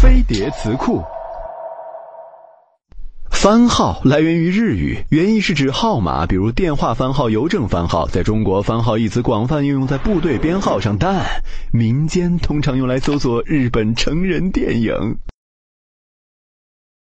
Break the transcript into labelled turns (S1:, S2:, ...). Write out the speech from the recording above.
S1: 飞碟词库。番号来源于日语原意是指号码比如电话番号邮政番号在中国番号一词广泛应用在部队编号上但民间通常用来搜索日本成人电影。